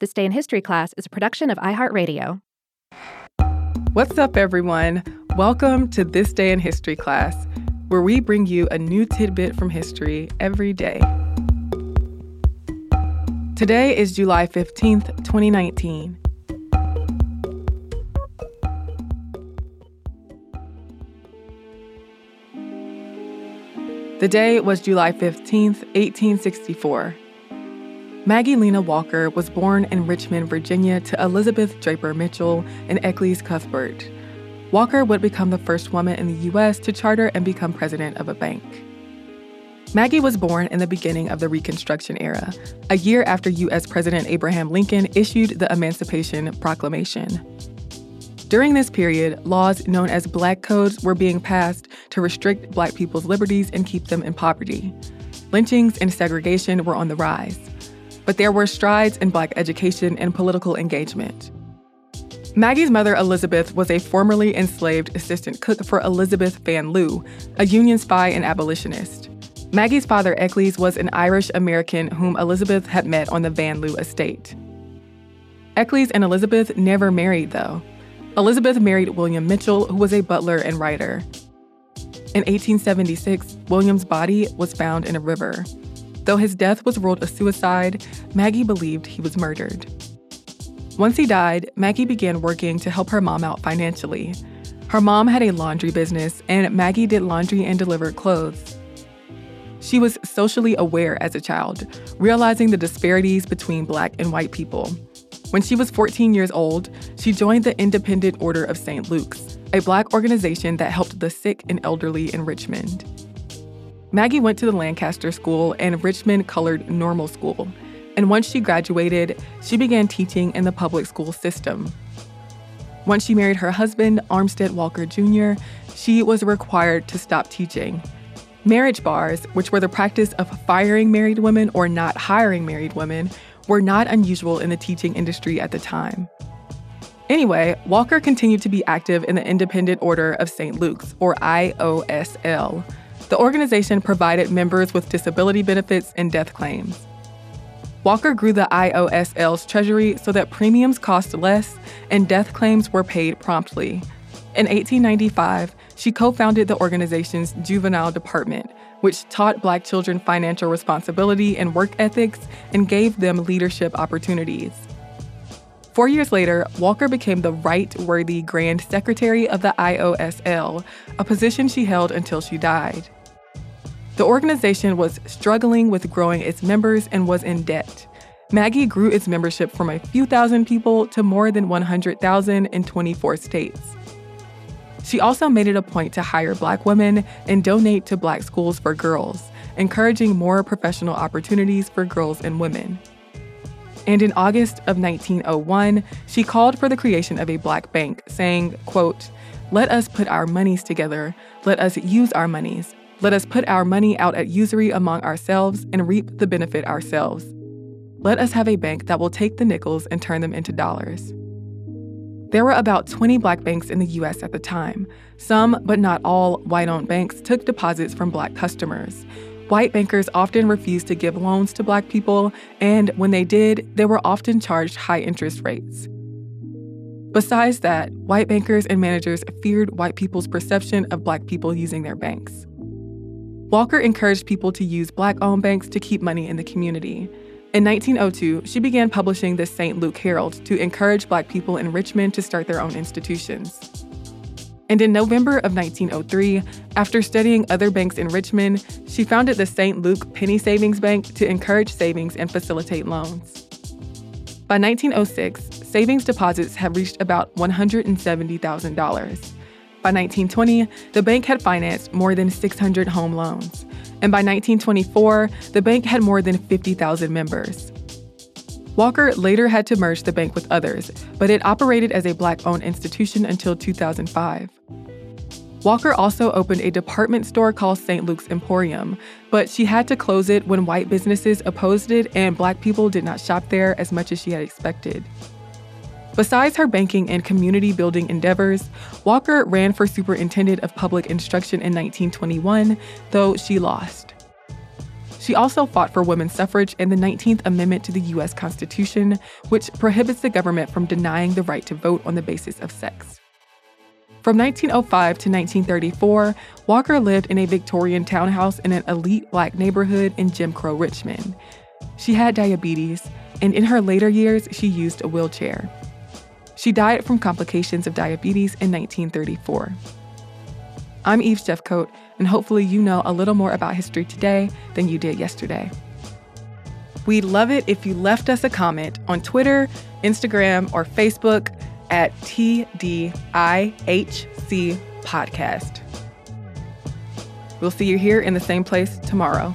This Day in History class is a production of iHeartRadio. What's up, everyone? Welcome to This Day in History class, where we bring you a new tidbit from history every day. Today is July 15th, 2019. The day was July 15th, 1864. Maggie Lena Walker was born in Richmond, Virginia to Elizabeth Draper Mitchell and Eccles Cuthbert. Walker would become the first woman in the U.S. to charter and become president of a bank. Maggie was born in the beginning of the Reconstruction era, a year after U.S. President Abraham Lincoln issued the Emancipation Proclamation. During this period, laws known as Black Codes were being passed to restrict Black people's liberties and keep them in poverty. Lynchings and segregation were on the rise but there were strides in Black education and political engagement. Maggie's mother, Elizabeth, was a formerly enslaved assistant cook for Elizabeth Van Lew, a Union spy and abolitionist. Maggie's father, Eccles, was an Irish American whom Elizabeth had met on the Van Lew estate. Eccles and Elizabeth never married, though. Elizabeth married William Mitchell, who was a butler and writer. In 1876, William's body was found in a river. Though his death was ruled a suicide, Maggie believed he was murdered. Once he died, Maggie began working to help her mom out financially. Her mom had a laundry business, and Maggie did laundry and delivered clothes. She was socially aware as a child, realizing the disparities between black and white people. When she was 14 years old, she joined the Independent Order of St. Luke's, a black organization that helped the sick and elderly in Richmond. Maggie went to the Lancaster School and Richmond Colored Normal School, and once she graduated, she began teaching in the public school system. Once she married her husband, Armstead Walker Jr., she was required to stop teaching. Marriage bars, which were the practice of firing married women or not hiring married women, were not unusual in the teaching industry at the time. Anyway, Walker continued to be active in the Independent Order of St. Luke's, or IOSL, the organization provided members with disability benefits and death claims. Walker grew the IOSL's treasury so that premiums cost less and death claims were paid promptly. In 1895, she co founded the organization's juvenile department, which taught Black children financial responsibility and work ethics and gave them leadership opportunities. Four years later, Walker became the right worthy Grand Secretary of the IOSL, a position she held until she died. The organization was struggling with growing its members and was in debt. Maggie grew its membership from a few thousand people to more than 100,000 in 24 states. She also made it a point to hire Black women and donate to Black schools for girls, encouraging more professional opportunities for girls and women. And in August of 1901, she called for the creation of a Black bank, saying, quote, Let us put our monies together. Let us use our monies. Let us put our money out at usury among ourselves and reap the benefit ourselves. Let us have a bank that will take the nickels and turn them into dollars. There were about 20 black banks in the US at the time. Some, but not all, white owned banks took deposits from black customers. White bankers often refused to give loans to black people, and when they did, they were often charged high interest rates. Besides that, white bankers and managers feared white people's perception of black people using their banks. Walker encouraged people to use black owned banks to keep money in the community. In 1902, she began publishing the St. Luke Herald to encourage black people in Richmond to start their own institutions. And in November of 1903, after studying other banks in Richmond, she founded the St. Luke Penny Savings Bank to encourage savings and facilitate loans. By 1906, savings deposits had reached about $170,000. By 1920, the bank had financed more than 600 home loans. And by 1924, the bank had more than 50,000 members. Walker later had to merge the bank with others, but it operated as a black owned institution until 2005. Walker also opened a department store called St. Luke's Emporium, but she had to close it when white businesses opposed it and black people did not shop there as much as she had expected. Besides her banking and community building endeavors, Walker ran for superintendent of public instruction in 1921, though she lost. She also fought for women's suffrage and the 19th Amendment to the U.S. Constitution, which prohibits the government from denying the right to vote on the basis of sex. From 1905 to 1934, Walker lived in a Victorian townhouse in an elite black neighborhood in Jim Crow Richmond. She had diabetes, and in her later years, she used a wheelchair. She died from complications of diabetes in 1934. I'm Eve Jeffcoat, and hopefully you know a little more about history today than you did yesterday. We'd love it if you left us a comment on Twitter, Instagram, or Facebook at TDIHC Podcast. We'll see you here in the same place tomorrow.